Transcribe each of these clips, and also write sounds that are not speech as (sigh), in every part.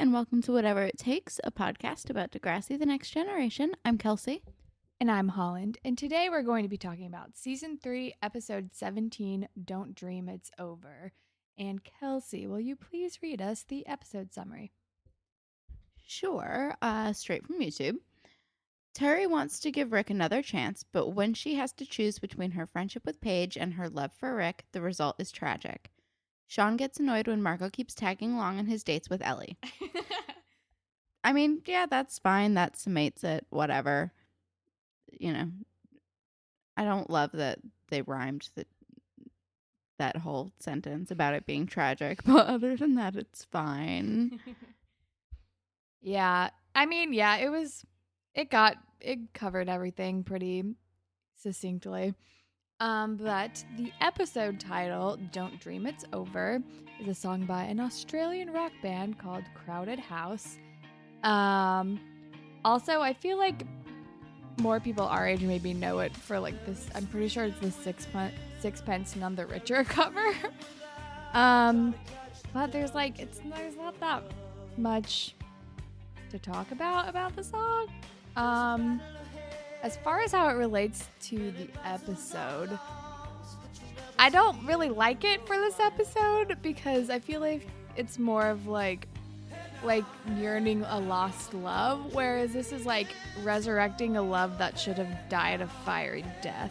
and welcome to Whatever It Takes, a podcast about Degrassi The Next Generation. I'm Kelsey. And I'm Holland. And today we're going to be talking about season three, episode 17 Don't Dream It's Over. And Kelsey, will you please read us the episode summary? Sure, uh, straight from YouTube. Terry wants to give Rick another chance, but when she has to choose between her friendship with Paige and her love for Rick, the result is tragic. Sean gets annoyed when Marco keeps tagging along on his dates with Ellie. (laughs) I mean, yeah, that's fine. That summates it. Whatever. You know, I don't love that they rhymed the, that whole sentence about it being tragic, (laughs) but other than that, it's fine. (laughs) yeah. I mean, yeah, it was, it got, it covered everything pretty succinctly. Um, but the episode title, Don't Dream It's Over, is a song by an Australian rock band called Crowded House. Um, also, I feel like more people our age maybe know it for like this. I'm pretty sure it's the six Sixpence None the Richer (laughs) cover. um, but there's like it's there's not that much to talk about about the song. Um, as far as how it relates to the episode, I don't really like it for this episode because I feel like it's more of like like yearning a lost love whereas this is like resurrecting a love that should have died a fiery death.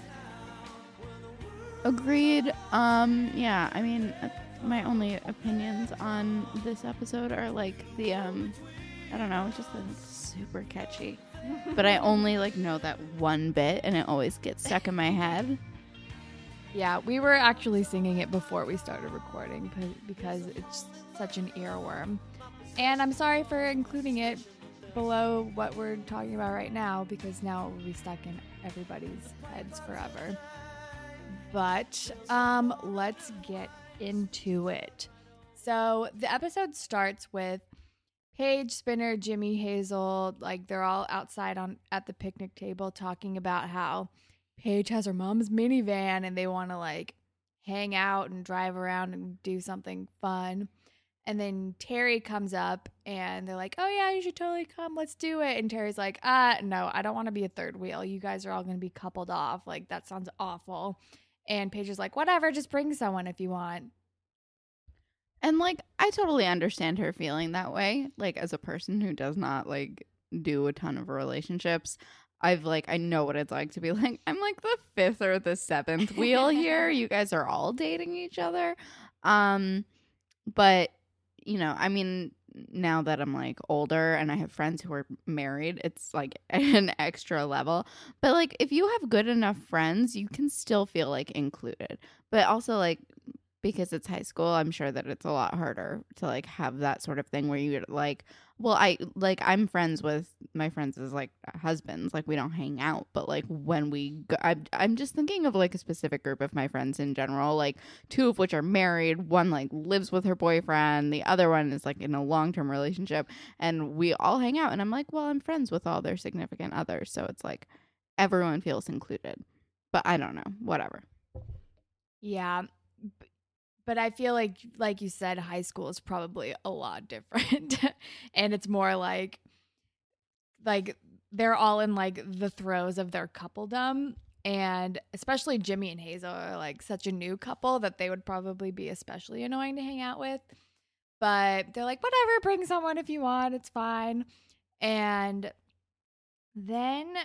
Agreed. Um yeah, I mean uh, my only opinions on this episode are like the um I don't know, just the super catchy but I only like know that one bit and it always gets stuck in my head. Yeah, we were actually singing it before we started recording because it's such an earworm. And I'm sorry for including it below what we're talking about right now because now it will be stuck in everybody's heads forever. But um, let's get into it. So the episode starts with Paige, Spinner, Jimmy, Hazel, like they're all outside on at the picnic table talking about how Paige has her mom's minivan and they want to like hang out and drive around and do something fun. And then Terry comes up and they're like, "Oh yeah, you should totally come. Let's do it." And Terry's like, "Uh, no, I don't want to be a third wheel. You guys are all going to be coupled off. Like that sounds awful." And Paige is like, "Whatever, just bring someone if you want." And like I totally understand her feeling that way. Like as a person who does not like do a ton of relationships, I've like I know what it's like to be (laughs) like I'm like the fifth or the seventh wheel here. (laughs) You guys are all dating each other. Um but you know, I mean now that I'm like older and I have friends who are married, it's like (laughs) an extra level. But like if you have good enough friends, you can still feel like included. But also like because it's high school i'm sure that it's a lot harder to like have that sort of thing where you like well i like i'm friends with my friends as like husbands like we don't hang out but like when we go I'm, I'm just thinking of like a specific group of my friends in general like two of which are married one like lives with her boyfriend the other one is like in a long-term relationship and we all hang out and i'm like well i'm friends with all their significant others so it's like everyone feels included but i don't know whatever. Yeah but I feel like like you said high school is probably a lot different. (laughs) And it's more like like they're all in like the throes of their coupledom. And especially Jimmy and Hazel are like such a new couple that they would probably be especially annoying to hang out with. But they're like whatever bring someone if you want it's fine. And then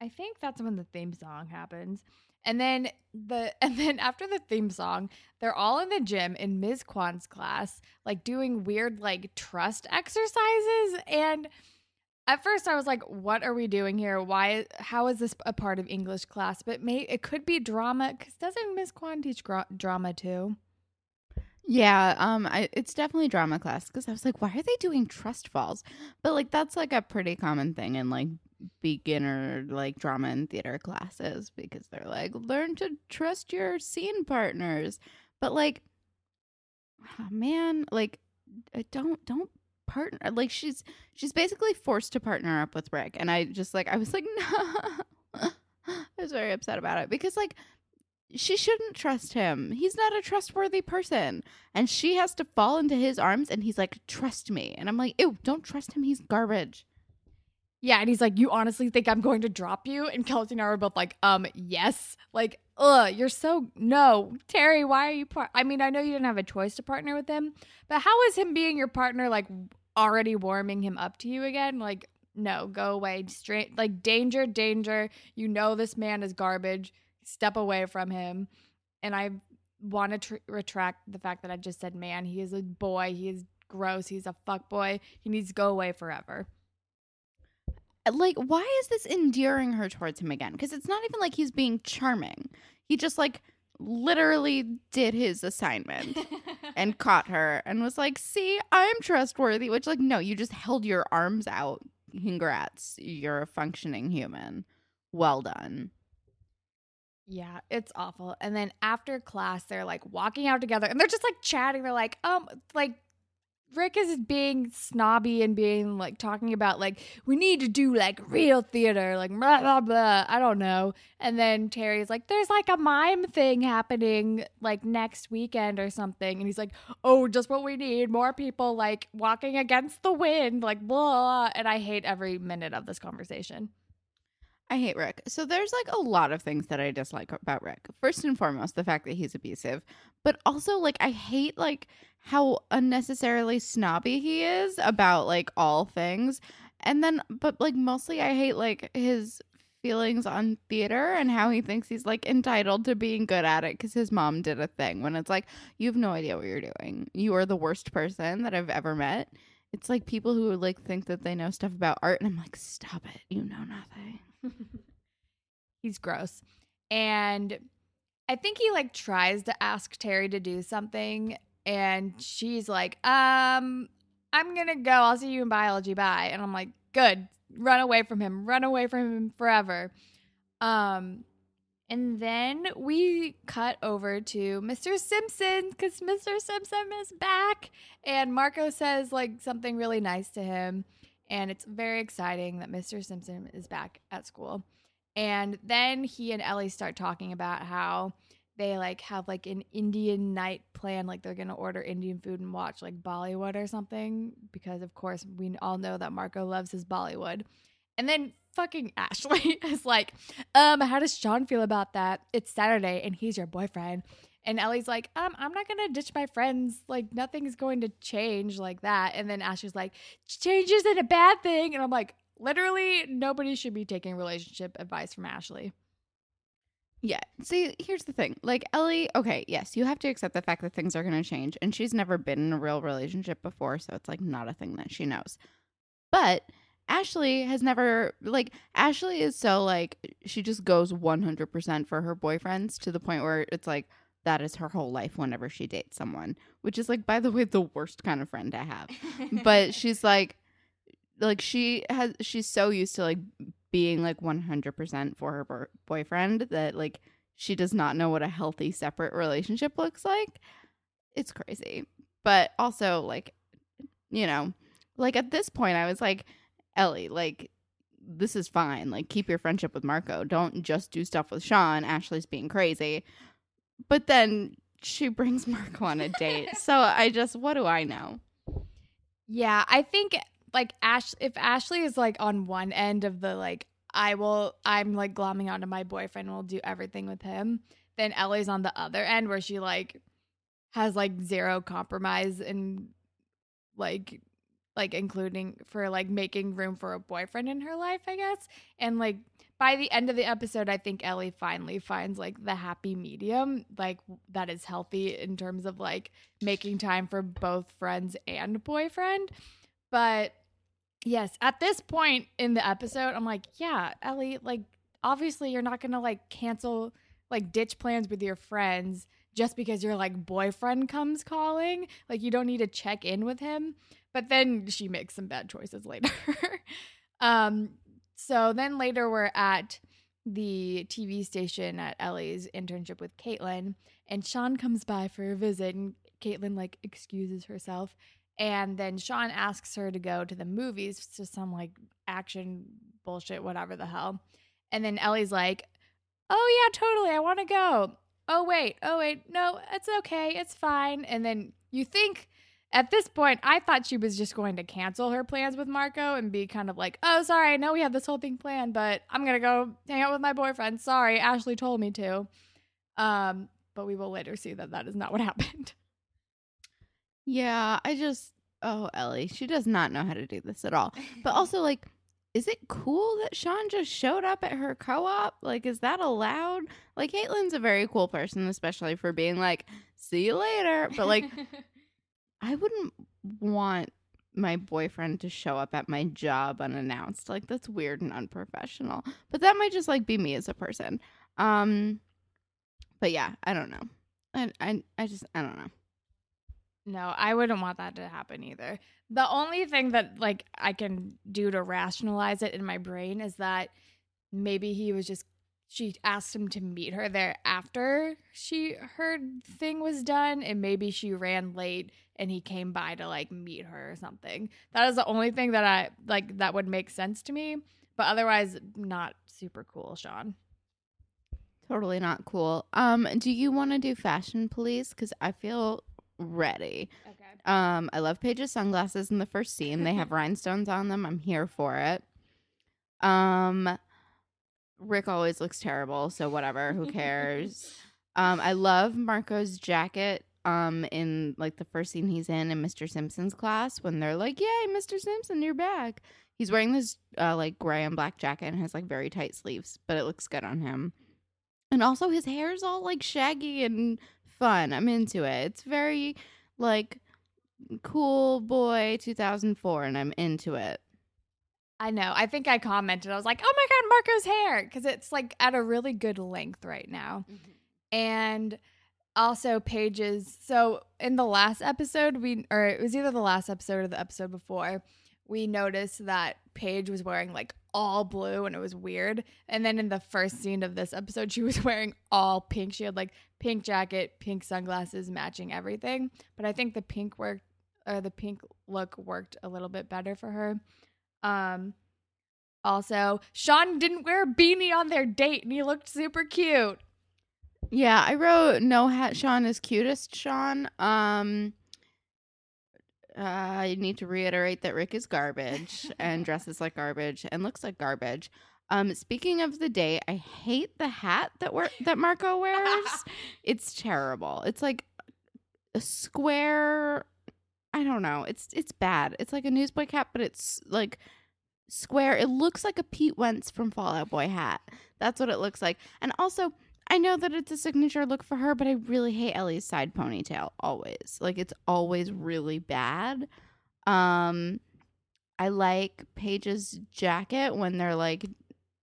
I think that's when the theme song happens and then the (laughs) and then after the theme song, they're all in the gym in Ms. Kwan's class, like doing weird like trust exercises. And at first I was like, what are we doing here? Why how is this a part of English class? But may it could be drama cuz doesn't Ms. Kwan teach drama too? Yeah, um, I, it's definitely drama class because I was like, why are they doing trust falls? But like that's like a pretty common thing in like beginner like drama and theater classes because they're like learn to trust your scene partners but like oh man like don't don't partner like she's she's basically forced to partner up with rick and i just like i was like (laughs) no i was very upset about it because like she shouldn't trust him. He's not a trustworthy person. And she has to fall into his arms and he's like, trust me. And I'm like, ew, don't trust him. He's garbage. Yeah, and he's like, "You honestly think I'm going to drop you?" And Kelsey and I were both like, "Um, yes." Like, ugh, you're so no, Terry. Why are you part? I mean, I know you didn't have a choice to partner with him, but how is him being your partner like already warming him up to you again? Like, no, go away, straight. Like, danger, danger. You know this man is garbage. Step away from him. And I want to tr- retract the fact that I just said man. He is a boy. He is gross. He's a fuck boy. He needs to go away forever like why is this endearing her towards him again? Because it's not even like he's being charming. He just like literally did his assignment (laughs) and caught her and was like see i'm trustworthy which like no you just held your arms out. Congrats. You're a functioning human. Well done. Yeah, it's awful. And then after class, they're like walking out together and they're just like chatting. They're like, um, like Rick is being snobby and being like talking about like we need to do like real theater, like blah blah blah. I don't know. And then Terry's like, there's like a mime thing happening like next weekend or something. And he's like, oh, just what we need. More people like walking against the wind, like blah. And I hate every minute of this conversation. I hate Rick. So there's like a lot of things that I dislike about Rick. First and foremost, the fact that he's abusive, but also like I hate like how unnecessarily snobby he is about like all things. And then but like mostly I hate like his feelings on theater and how he thinks he's like entitled to being good at it because his mom did a thing when it's like you have no idea what you're doing. You are the worst person that I've ever met. It's like people who like think that they know stuff about art and I'm like stop it. You know nothing. (laughs) He's gross. And I think he like tries to ask Terry to do something and she's like, "Um, I'm going to go. I'll see you in biology. Bye." And I'm like, "Good. Run away from him. Run away from him forever." Um and then we cut over to Mr. Simpson because Mr. Simpson is back. And Marco says like something really nice to him and it's very exciting that Mr. Simpson is back at school. And then he and Ellie start talking about how they like have like an Indian night plan, like they're gonna order Indian food and watch like Bollywood or something, because of course we all know that Marco loves his Bollywood. And then fucking (laughs) Ashley is like, um, how does Sean feel about that? It's Saturday and he's your boyfriend. And Ellie's like, um, I'm not gonna ditch my friends. Like nothing's going to change like that. And then Ashley's like, change isn't a bad thing. And I'm like, literally, nobody should be taking relationship advice from Ashley. Yeah. See, here's the thing. Like Ellie, okay, yes, you have to accept the fact that things are to change and she's never been in a real relationship before, so it's like not a thing that she knows. But Ashley has never like Ashley is so like she just goes 100% for her boyfriends to the point where it's like that is her whole life whenever she dates someone, which is like by the way the worst kind of friend to have. but (laughs) she's like like she has she's so used to like being like 100% for her bo- boyfriend that like she does not know what a healthy separate relationship looks like. It's crazy. But also like you know, like at this point I was like Ellie, like this is fine. Like keep your friendship with Marco. Don't just do stuff with Sean. Ashley's being crazy. But then she brings (laughs) Marco on a date. so I just, what do I know? Yeah, I think like Ash, if Ashley is like on one end of the like, I will, I'm like glomming onto my boyfriend, will do everything with him. Then Ellie's on the other end where she like has like zero compromise and like like including for like making room for a boyfriend in her life, I guess. And like by the end of the episode, I think Ellie finally finds like the happy medium, like that is healthy in terms of like making time for both friends and boyfriend. But yes, at this point in the episode, I'm like, yeah, Ellie, like obviously you're not gonna like cancel like ditch plans with your friends just because your like boyfriend comes calling. Like you don't need to check in with him. But then she makes some bad choices later. (laughs) um, so then later we're at the TV station at Ellie's internship with Caitlin, and Sean comes by for a visit, and Caitlin like excuses herself. And then Sean asks her to go to the movies to some like action bullshit, whatever the hell. And then Ellie's like, Oh, yeah, totally. I want to go. oh wait, oh wait, no, it's okay, it's fine. And then you think at this point, I thought she was just going to cancel her plans with Marco and be kind of like, oh, sorry, I know we had this whole thing planned, but I'm going to go hang out with my boyfriend. Sorry, Ashley told me to. Um, but we will later see that that is not what (laughs) happened. Yeah, I just oh Ellie, she does not know how to do this at all. (laughs) But also like is it cool that Sean just showed up at her co-op? Like is that allowed? Like Caitlin's a very cool person, especially for being like, "See you later." But like (laughs) I wouldn't want my boyfriend to show up at my job unannounced. Like that's weird and unprofessional. But that might just like be me as a person. Um but yeah, I don't know. I I I just I don't know. No, I wouldn't want that to happen either. The only thing that like I can do to rationalize it in my brain is that maybe he was just she asked him to meet her there after she her thing was done and maybe she ran late and he came by to like meet her or something. That is the only thing that I like that would make sense to me, but otherwise not super cool, Sean. Totally not cool. Um do you want to do fashion police cuz I feel ready. Okay. Um, I love Paige's sunglasses in the first scene. They have (laughs) rhinestones on them. I'm here for it. Um, Rick always looks terrible, so whatever. Who (laughs) cares? um, I love Marco's jacket. Um, in like the first scene he's in in Mr. Simpson's class when they're like, "Yay, Mr. Simpson, you're back." He's wearing this uh, like gray and black jacket and has like very tight sleeves, but it looks good on him. And also his hair's all like shaggy and fun. I'm into it. It's very like cool boy 2004 and I'm into it. I know. I think I commented. I was like, "Oh my god, Marco's hair!" because it's like at a really good length right now. Mm-hmm. And also Paige's. So in the last episode, we or it was either the last episode or the episode before, we noticed that Paige was wearing like all blue and it was weird. And then in the first scene of this episode, she was (laughs) wearing all pink. She had like pink jacket, pink sunglasses, matching everything. But I think the pink worked or the pink look worked a little bit better for her. Um also, Sean didn't wear a beanie on their date and he looked super cute. Yeah, I wrote no hat Sean is cutest Sean. Um uh, I need to reiterate that Rick is garbage and (laughs) dresses like garbage and looks like garbage. Um, speaking of the day, I hate the hat that we're, that Marco (laughs) wears. it's terrible. It's like a square. I don't know. It's it's bad. It's like a newsboy cap, but it's like square. It looks like a Pete Wentz from Fall Out Boy hat. That's what it looks like. And also, I know that it's a signature look for her, but I really hate Ellie's side ponytail always. Like it's always really bad. Um I like Paige's jacket when they're like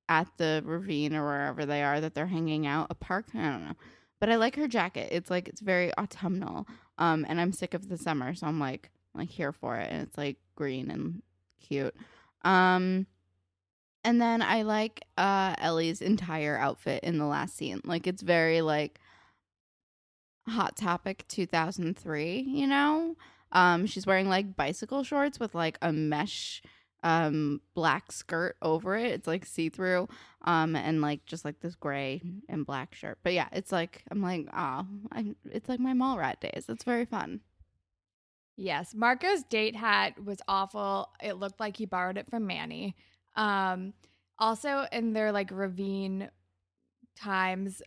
at the ravine or wherever they are that they're hanging out, a park, I don't know. But I like her jacket. It's like it's very autumnal. Um and I'm sick of the summer, so I'm like like here for it and it's like green and cute. Um and then I like uh Ellie's entire outfit in the last scene. Like it's very like Hot Topic 2003, you know? Um she's wearing like bicycle shorts with like a mesh um black skirt over it. It's like see-through um and like just like this gray and black shirt. But yeah, it's like I'm like, "Oh, I'm, it's like my mall rat days. It's very fun." Yes, Marco's date hat was awful. It looked like he borrowed it from Manny. Um, also in their like ravine times,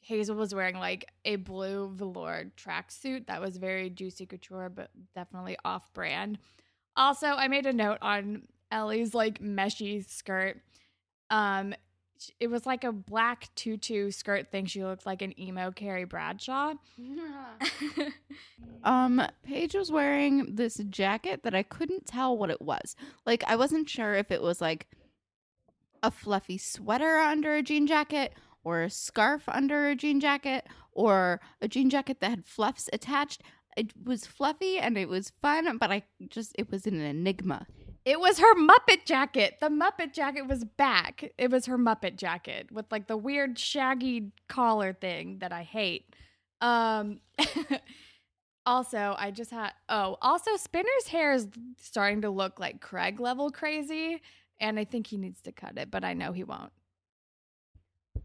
Hazel was wearing like a blue velour tracksuit that was very juicy couture, but definitely off brand. Also, I made a note on Ellie's like meshy skirt. Um, it was like a black tutu skirt thing. She looked like an emo Carrie Bradshaw. (laughs) (laughs) Um, Paige was wearing this jacket that I couldn't tell what it was. Like, I wasn't sure if it was like a fluffy sweater under a jean jacket or a scarf under a jean jacket or a jean jacket that had fluffs attached. It was fluffy and it was fun, but I just, it was an enigma. It was her Muppet jacket. The Muppet jacket was back. It was her Muppet jacket with like the weird shaggy collar thing that I hate. Um (laughs) also, I just had oh, also Spinner's hair is starting to look like Craig level crazy, and I think he needs to cut it, but I know he won't.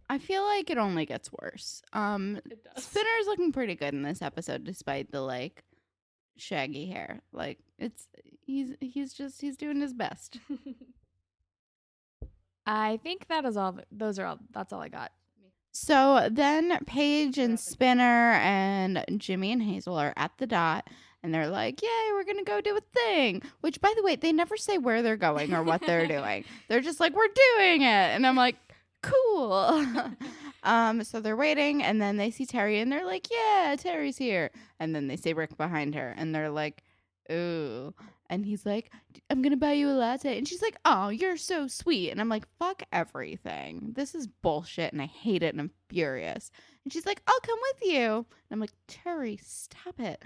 I feel like it only gets worse. Um. Spinner's looking pretty good in this episode, despite the like shaggy hair. Like it's he's he's just he's doing his best. (laughs) I think that is all. Those are all. That's all I got. So then Paige and Spinner and Jimmy and Hazel are at the dot and they're like, Yay, we're gonna go do a thing. Which by the way, they never say where they're going or what they're doing. (laughs) They're just like, We're doing it. And I'm like, Cool. (laughs) um, so they're waiting and then they see Terry and they're like, Yeah, Terry's here. And then they see Rick behind her and they're like, Ooh. And he's like, I'm gonna buy you a latte. And she's like, Oh, you're so sweet. And I'm like, Fuck everything. This is bullshit and I hate it and I'm furious. And she's like, I'll come with you. And I'm like, Terry, stop it.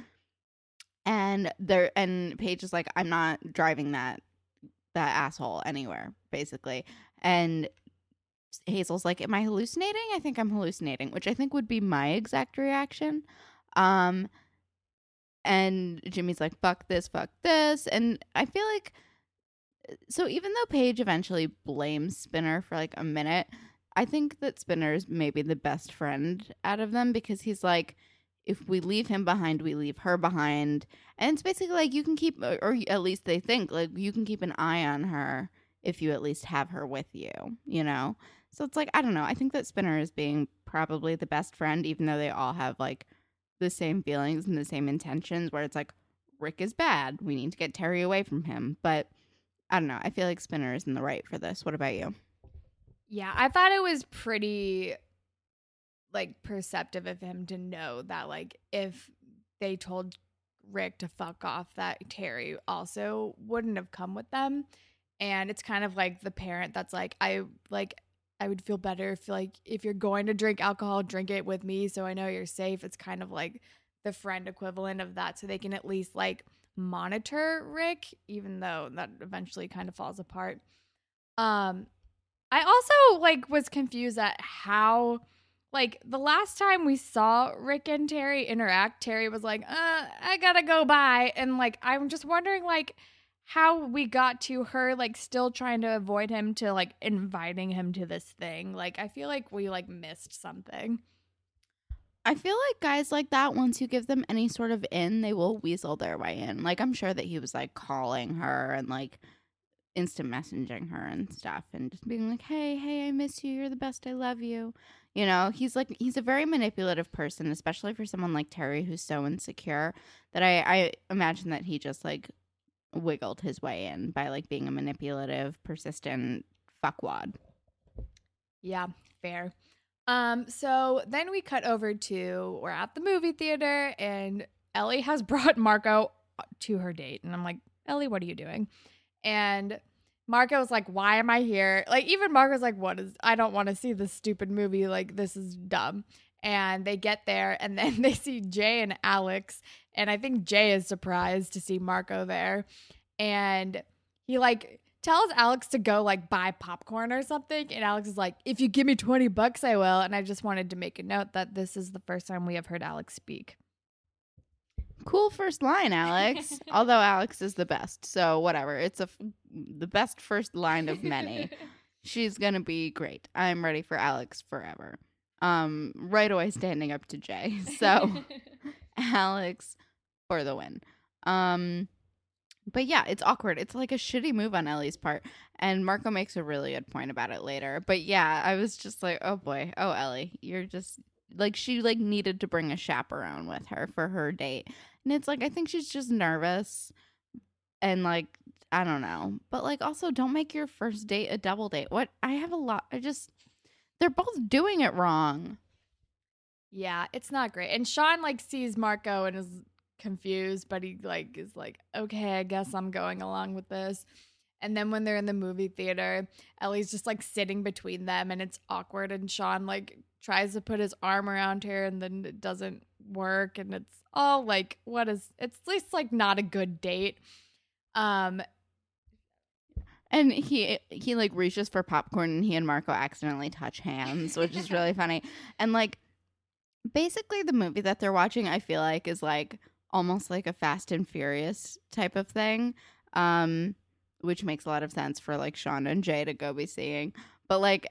And there and Paige is like, I'm not driving that that asshole anywhere, basically. And Hazel's like, Am I hallucinating? I think I'm hallucinating, which I think would be my exact reaction. Um and Jimmy's like, fuck this, fuck this. And I feel like, uh, so even though Paige eventually blames Spinner for like a minute, I think that Spinner's maybe the best friend out of them because he's like, if we leave him behind, we leave her behind. And it's basically like you can keep, or at least they think, like you can keep an eye on her if you at least have her with you, you know? So it's like, I don't know. I think that Spinner is being probably the best friend, even though they all have like the same feelings and the same intentions where it's like Rick is bad. We need to get Terry away from him. But I don't know. I feel like Spinner is in the right for this. What about you? Yeah, I thought it was pretty like perceptive of him to know that like if they told Rick to fuck off that Terry also wouldn't have come with them. And it's kind of like the parent that's like I like I would feel better if like if you're going to drink alcohol, drink it with me so I know you're safe. It's kind of like the friend equivalent of that so they can at least like monitor Rick even though that eventually kind of falls apart. Um I also like was confused at how like the last time we saw Rick and Terry interact, Terry was like, "Uh, I got to go by." And like I'm just wondering like how we got to her like still trying to avoid him to like inviting him to this thing. Like I feel like we like missed something. I feel like guys like that, once you give them any sort of in, they will weasel their way in. Like, I'm sure that he was like calling her and like instant messaging her and stuff and just being like, hey, hey, I miss you. You're the best. I love you. You know, he's like, he's a very manipulative person, especially for someone like Terry who's so insecure that I, I imagine that he just like wiggled his way in by like being a manipulative, persistent fuckwad. Yeah, fair. Um, so then we cut over to we're at the movie theater and Ellie has (laughs) brought Marco to her date. And I'm like, Ellie, what are you doing? And Marco was like, Why am I here? Like, even Marco's like, What is I don't want to see this stupid movie. Like, this is dumb. And they get there and (laughs) then they see Jay and Alex. And I think Jay is surprised to see Marco there. And he like tells Alex to go like buy popcorn or something. And Alex is like, if you give me 20 bucks, I will. And I just wanted to make a note that this is the first time we have heard Alex speak. Cool first line, Alex. (laughs) Although Alex is the best, so whatever. It's a f- the best first line of many. (laughs) She's gonna be great. I'm ready for Alex forever. Um, right away standing up to Jay. So (laughs) Alex for the win. Um, but yeah, it's awkward. It's like a shitty move on Ellie's part, and Marco makes a really good point about it later. But yeah, I was just like, oh boy, oh Ellie, you're just like she like needed to bring a chaperone with her for her date, and it's like I think she's just nervous, and like I don't know, but like also don't make your first date a double date. What I have a lot. I just they're both doing it wrong. Yeah, it's not great. And Sean like sees Marco and is confused, but he like is like, okay, I guess I'm going along with this. And then when they're in the movie theater, Ellie's just like sitting between them and it's awkward. And Sean like tries to put his arm around her and then it doesn't work. And it's all like, what is it's at least like not a good date. Um, And he he like reaches for popcorn and he and Marco accidentally touch hands, which is really (laughs) funny. And like basically the movie that they're watching I feel like is like almost like a Fast and Furious type of thing. Um which makes a lot of sense for like Sean and Jay to go be seeing. But like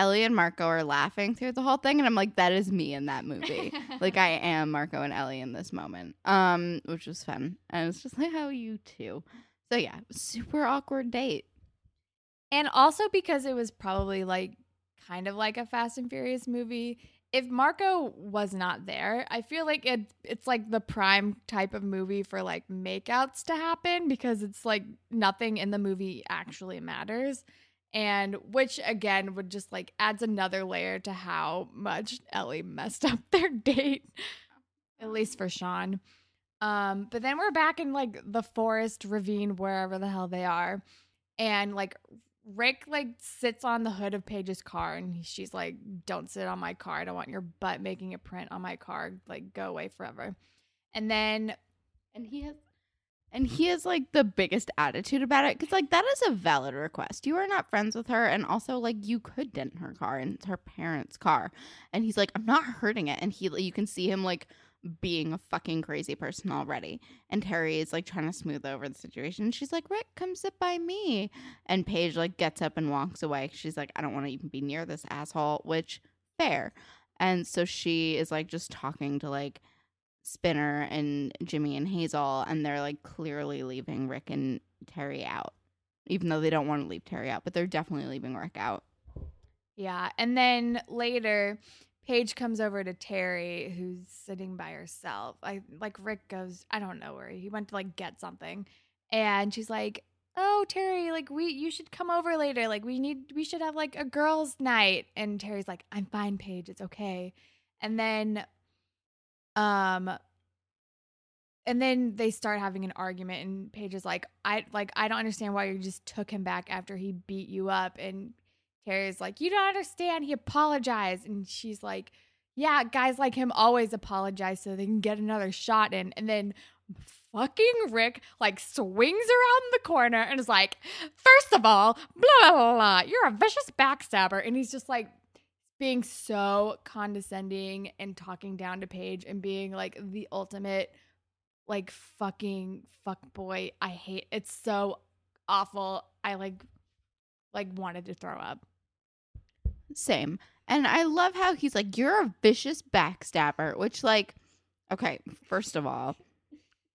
Ellie and Marco are laughing through the whole thing, and I'm like, that is me in that movie. like I (laughs) am Marco and Ellie in this moment, um, which was fun. And it's just like, how you two? So yeah, super awkward date. And also because it was probably like kind of like a Fast and Furious movie. If Marco was not there, I feel like it it's like the prime type of movie for like makeouts to happen because it's like nothing in the movie actually matters. And which again would just like adds another layer to how much Ellie messed up their (laughs) date. At least for Sean. Um, but then we're back in like the forest ravine, wherever the hell they are. And like Rick like sits on the hood of Paige's car and she's like, Don't sit on my car. I don't want your butt making a print on my car. Like, go away forever. And then And he has and he has like the biggest attitude about it because like that is a valid request. You are not friends with her, and also like you could dent her car, and it's her parents' car, and he's like, I'm not hurting it, and he you can see him like being a fucking crazy person already. And Terry is like trying to smooth over the situation. She's like, Rick, come sit by me. And Paige like gets up and walks away. She's like, I don't want to even be near this asshole, which fair. And so she is like just talking to like Spinner and Jimmy and Hazel, and they're like clearly leaving Rick and Terry out, even though they don't want to leave Terry out, but they're definitely leaving Rick out. Yeah. And then later, Paige comes over to Terry, who's sitting by herself. I like Rick goes, I don't know where he went to like get something. And she's like, Oh, Terry, like we you should come over later. Like we need we should have like a girls' night. And Terry's like, I'm fine, Paige, it's okay. And then um and then they start having an argument and Paige is like, I like I don't understand why you just took him back after he beat you up. And Terry's like, You don't understand. He apologized. And she's like, Yeah, guys like him always apologize so they can get another shot in. And then fucking Rick like swings around the corner and is like, First of all, blah, blah, blah, blah. You're a vicious backstabber. And he's just like, being so condescending and talking down to Paige and being like the ultimate like fucking fuck boy. I hate it's so awful. I like like wanted to throw up. Same. And I love how he's like, You're a vicious backstabber, which, like, okay, first of all,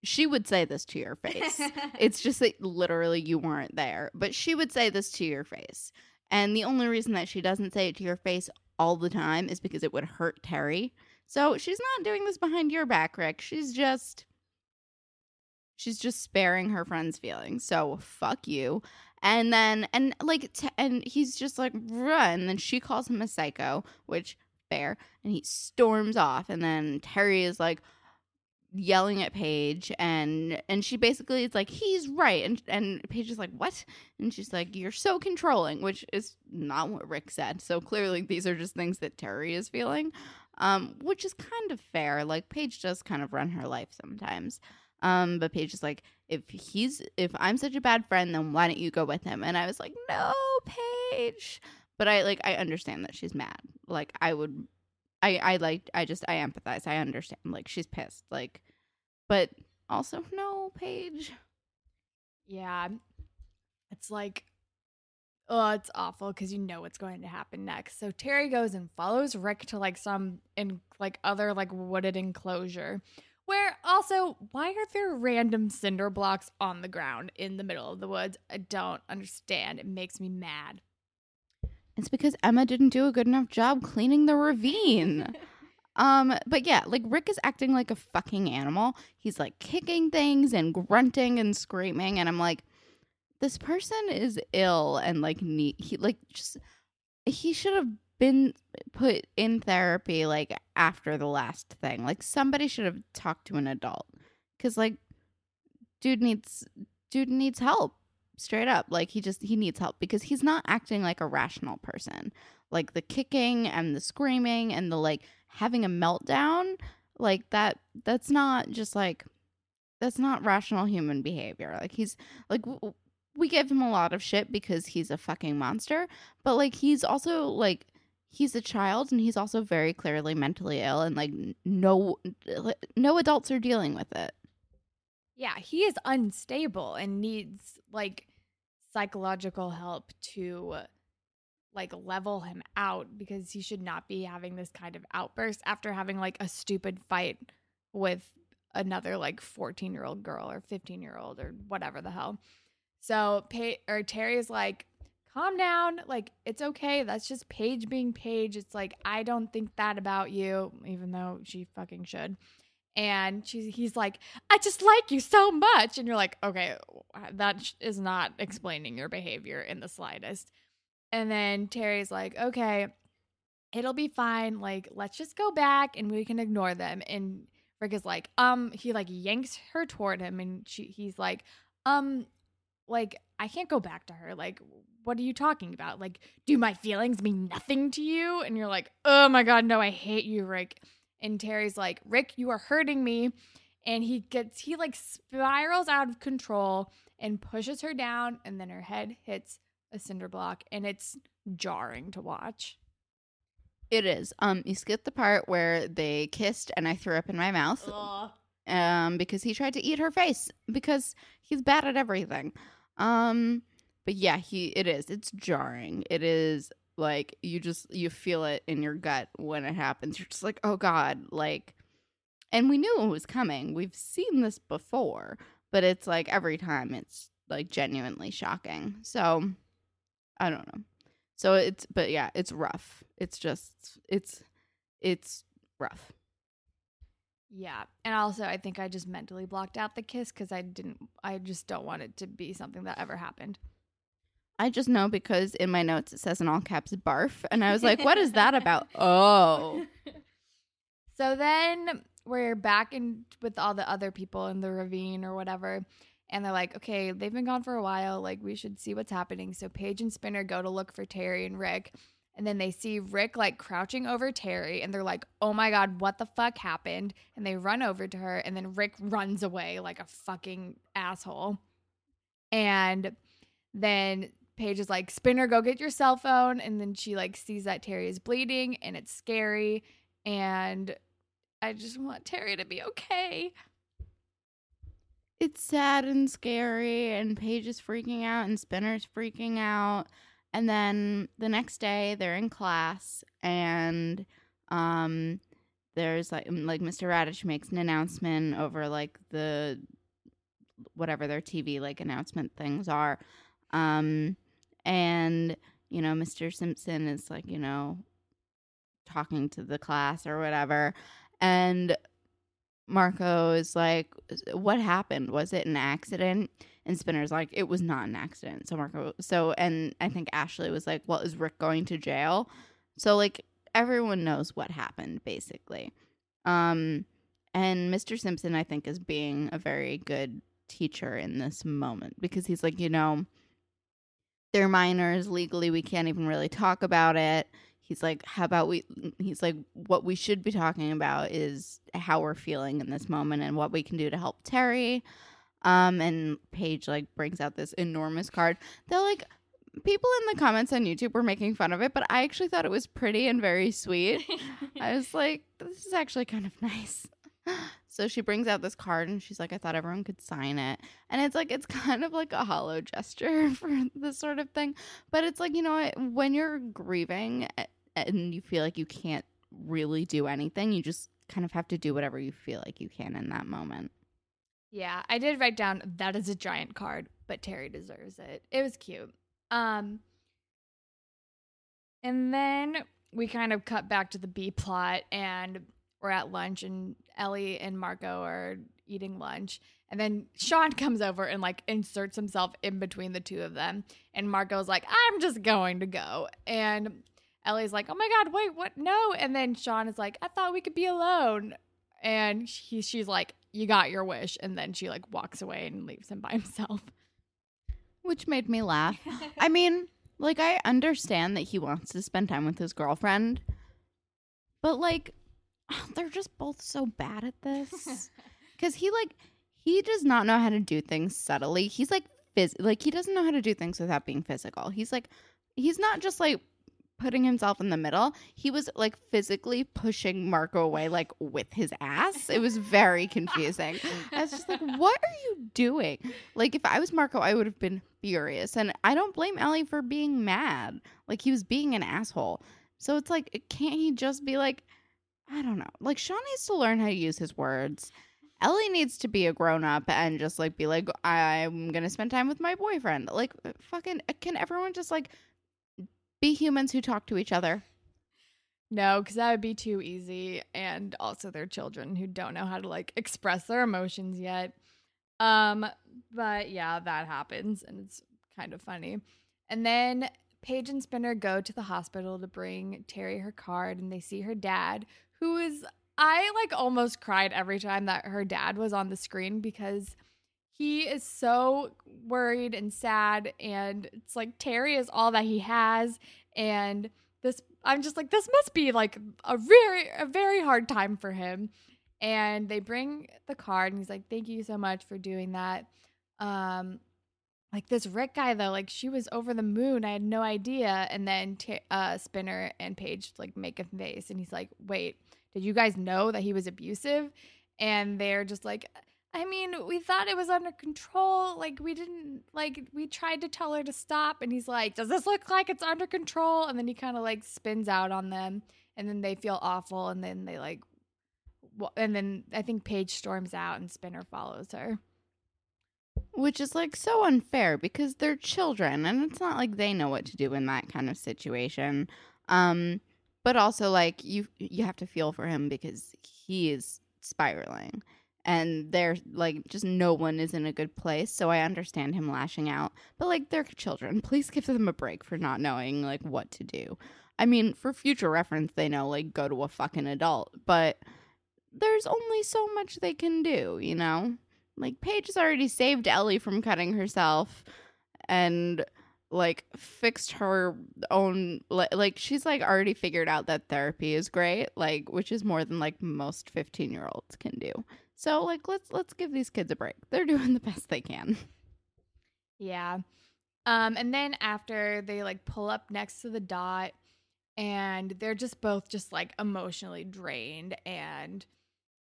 she would say this to your face. (laughs) it's just that literally you weren't there, but she would say this to your face. And the only reason that she doesn't say it to your face all the time is because it would hurt Terry. So she's not doing this behind your back, Rick. She's just she's just sparing her friend's feelings. So fuck you. And then and like t- and he's just like run. And then she calls him a psycho, which fair. And he storms off. And then Terry is like yelling at Paige and and she basically is like he's right and and Paige is like what and she's like you're so controlling which is not what Rick said so clearly these are just things that Terry is feeling um which is kind of fair like Paige does kind of run her life sometimes um but Paige is like if he's if I'm such a bad friend then why don't you go with him and I was like no Paige but I like I understand that she's mad like I would I I like I just I empathize. I understand. Like she's pissed. Like but also no, Paige. Yeah. It's like oh, it's awful because you know what's going to happen next. So Terry goes and follows Rick to like some in like other like wooded enclosure. Where also, why are there random cinder blocks on the ground in the middle of the woods? I don't understand. It makes me mad. It's because Emma didn't do a good enough job cleaning the ravine. (laughs) um, but yeah, like Rick is acting like a fucking animal. He's like kicking things and grunting and screaming, and I'm like, this person is ill and like need he like just he should have been put in therapy like after the last thing. Like somebody should have talked to an adult because like dude needs dude needs help straight up. Like he just he needs help because he's not acting like a rational person. Like the kicking and the screaming and the like having a meltdown like that that's not just like that's not rational human behavior. Like he's like w- we give him a lot of shit because he's a fucking monster but like he's also like he's a child and he's also very clearly mentally ill and like no no adults are dealing with it Yeah, he is unstable and needs like psychological help to like level him out because he should not be having this kind of outburst after having like a stupid fight with another like 14 year old girl or 15 year old or whatever the hell. So Pay or Terry is like, calm down. Like, it's okay. That's just Paige being Paige. It's like, I don't think that about you, even though she fucking should. And she's, he's like, I just like you so much. And you're like, okay, that is not explaining your behavior in the slightest. And then Terry's like, okay, it'll be fine. Like, let's just go back and we can ignore them. And Rick is like, um, he like yanks her toward him and she he's like, um, like, I can't go back to her. Like, what are you talking about? Like, do my feelings mean nothing to you? And you're like, oh my God, no, I hate you, Rick. And Terry's like, Rick, you are hurting me. And he gets, he like spirals out of control and pushes her down. And then her head hits a cinder block. And it's jarring to watch. It is. Um, you skipped the part where they kissed and I threw up in my mouth. Um, because he tried to eat her face because he's bad at everything. Um, but yeah, he it is. It's jarring. It is like you just you feel it in your gut when it happens. You're just like, oh god, like. And we knew it was coming. We've seen this before, but it's like every time it's like genuinely shocking. So I don't know. So it's but yeah, it's rough. It's just it's it's rough. Yeah. And also, I think I just mentally blocked out the kiss because I didn't, I just don't want it to be something that ever happened. I just know because in my notes it says in all caps barf. And I was like, what is that about? (laughs) Oh. (laughs) So then we're back in with all the other people in the ravine or whatever. And they're like, okay, they've been gone for a while. Like, we should see what's happening. So Paige and Spinner go to look for Terry and Rick. And then they see Rick like crouching over Terry and they're like, oh my God, what the fuck happened? And they run over to her. And then Rick runs away like a fucking asshole. And then Paige is like, Spinner, go get your cell phone. And then she like sees that Terry is bleeding and it's scary. And I just want Terry to be okay. It's sad and scary, and Paige is freaking out, and Spinner's freaking out. And then the next day, they're in class, and um, there's like like Mr. Raditch makes an announcement over like the whatever their TV like announcement things are, um, and you know Mr. Simpson is like you know talking to the class or whatever, and Marco is like, "What happened? Was it an accident?" And Spinner's like, "It was not an accident." So Marco, so and I think Ashley was like, "Well, is Rick going to jail?" So like everyone knows what happened basically. Um, and Mr. Simpson, I think, is being a very good teacher in this moment because he's like, you know, they're minors legally. We can't even really talk about it. He's like how about we he's like what we should be talking about is how we're feeling in this moment and what we can do to help terry. Um and paige like brings out this enormous card they're like people in the comments on youtube were making fun of it but i actually thought it was pretty and very sweet. (laughs) I was like this is actually kind of nice so she brings out this card and she's like i thought everyone could sign it and it's like it's (laughs) kind of like a hollow gesture (laughs) for this sort of thing but it's like you know when you're grieving and you feel like you can't really do anything, you just kind of have to do whatever you feel like you can in that moment. Yeah, I did write down that is a giant card, but Terry deserves it. It was cute. Um and then we kind of cut back to the B plot and we're at lunch and Ellie and Marco are eating lunch. And then Sean comes over and like inserts himself in between the two of them. And Marco's like, I'm just going to go. And Ellie's like, "Oh my god, wait, what? No!" And then Sean is like, "I thought we could be alone." And he, she's like, "You got your wish." And then she like walks away and leaves him by (laughs) himself, which made me laugh. (laughs) I mean, like I understand that he wants to spend time with his girlfriend, but like (sighs) they're just both so bad at this. (laughs) Cuz he like he does not know how to do things subtly. He's like phys- like he doesn't know how to do things without being physical. He's like he's not just like putting himself in the middle. He was like physically pushing Marco away, like with his ass. It was very confusing. I was just like, (laughs) what are you doing? Like, if I was Marco, I would have been furious. And I don't blame Ellie for being mad. Like he was being an asshole. So it's like, can't he just be like, I don't know. Like Sean needs to learn how to use his words. Ellie needs to be a grown up and just like be like, I'm gonna spend time with my boyfriend. Like, fucking, can everyone just like be humans who talk to each other? No, because that would be too easy. And also, they're children who don't know how to like express their emotions yet. Um, but yeah, that happens, and it's kind of funny. And then Paige and Spinner go to the hospital to bring Terry her card, and they see her dad, who is I like almost cried every time that her dad was on the screen because he is so worried and sad and it's like Terry is all that he has and this I'm just like this must be like a very a very hard time for him. And they bring the card and he's like thank you so much for doing that. Um like this Rick guy though like she was over the moon I had no idea and then t- uh Spinner and Paige like make a face and he's like wait did you guys know that he was abusive and they're just like I mean, we thought it was under control. Like, we didn't, like, we tried to tell her to stop. And he's like, Does this look like it's under control? And then he kind of like spins out on them. And then they feel awful. And then they like, and then I think Paige storms out and Spinner follows her. Which is like so unfair because they're children and it's not like they know what to do in that kind of situation. Um, but also like you you have to feel for him because he is spiraling and they're like just no one is in a good place so i understand him lashing out. But like they're children. (laughs) Please give them a break for not knowing like what to do. I mean for future reference they know like go to a fucking adult but there's only so much they can do you know like paige has already saved ellie from cutting herself and like fixed her own like she's like already figured out that therapy is great like which is more than like most 15 year olds can do so like let's let's give these kids a break. They're (laughs) doing the best they can. Yeah. Um and then after they like pull up next to the dot and they're just both just like emotionally drained and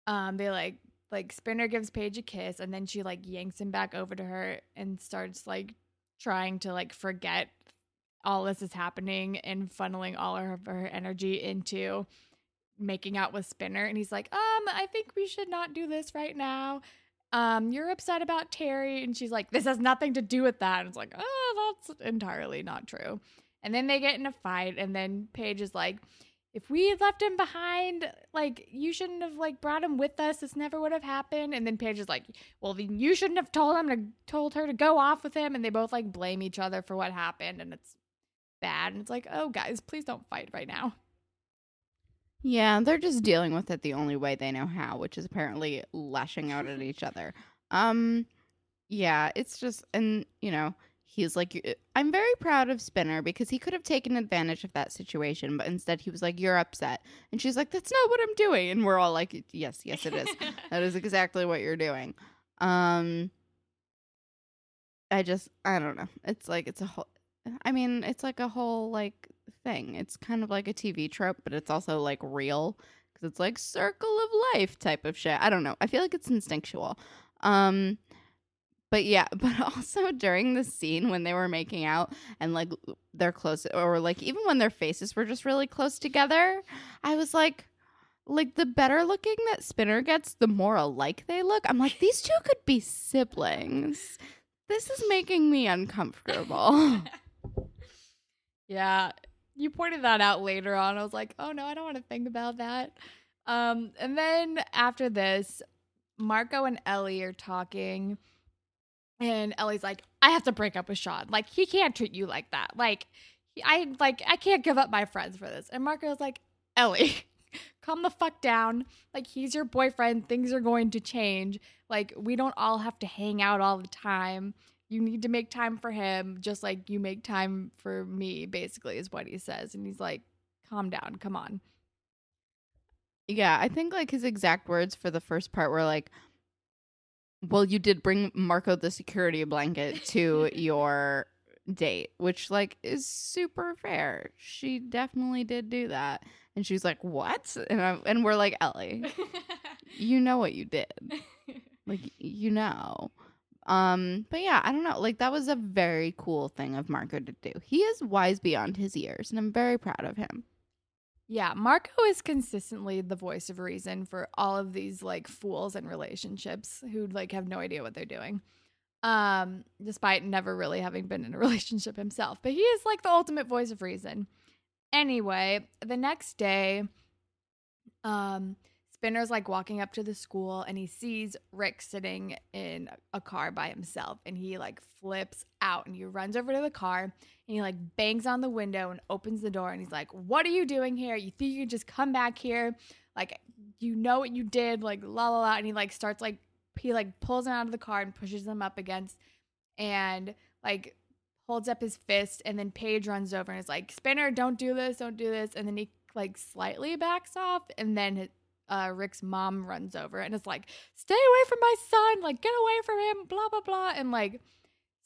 um they like like Spinner gives Paige a kiss and then she like yanks him back over to her and starts like trying to like forget all this is happening and funneling all of her energy into making out with Spinner and he's like, "Um, I think we should not do this right now. Um, you're upset about Terry." And she's like, "This has nothing to do with that." And it's like, "Oh, that's entirely not true." And then they get in a fight and then Paige is like, if we had left him behind, like you shouldn't have like brought him with us. This never would have happened. And then Paige is like, well, then you shouldn't have told him to told her to go off with him. And they both like blame each other for what happened, and it's bad. And it's like, oh guys, please don't fight right now. Yeah, they're just dealing with it the only way they know how, which is apparently lashing out at each other. Um yeah, it's just and you know, he's like I'm very proud of Spinner because he could have taken advantage of that situation, but instead he was like you're upset. And she's like that's not what I'm doing and we're all like yes, yes it is. (laughs) that is exactly what you're doing. Um I just I don't know. It's like it's a whole I mean, it's like a whole like thing. It's kind of like a TV trope, but it's also like real because it's like circle of life type of shit. I don't know. I feel like it's instinctual. Um, but yeah, (laughs) but also during the scene when they were making out and like they're close, or like even when their faces were just really close together, I was like, like the better looking that Spinner gets, the more alike they look. I'm like, these two could be siblings. This is making me uncomfortable. (laughs) yeah, you pointed that out later on. I was like, oh no, I don't want to think about that. Um, and then after this, Marco and Ellie are talking, and Ellie's like, I have to break up with Sean. Like, he can't treat you like that. Like, I like I can't give up my friends for this. And Marco's like, Ellie, (laughs) calm the fuck down. Like, he's your boyfriend. Things are going to change. Like, we don't all have to hang out all the time you need to make time for him just like you make time for me basically is what he says and he's like calm down come on yeah i think like his exact words for the first part were like well you did bring marco the security blanket to (laughs) your date which like is super fair she definitely did do that and she's like what and, I, and we're like ellie (laughs) you know what you did like you know Um, but yeah, I don't know. Like that was a very cool thing of Marco to do. He is wise beyond his years, and I'm very proud of him. Yeah, Marco is consistently the voice of reason for all of these like fools in relationships who like have no idea what they're doing. Um, despite never really having been in a (laughs) relationship himself, but he is like the ultimate voice of reason. Anyway, the next day, um, Spinner's like walking up to the school and he sees Rick sitting in a car by himself and he like flips out and he runs over to the car and he like bangs on the window and opens the door and he's like, What are you doing here? You think you can just come back here? Like, you know what you did, like la la la. And he like starts like, he like pulls him out of the car and pushes him up against and like holds up his fist and then Paige runs over and is like, Spinner, don't do this, don't do this. And then he like slightly backs off and then uh, Rick's mom runs over and is like, "Stay away from my son! Like, get away from him!" Blah blah blah, and like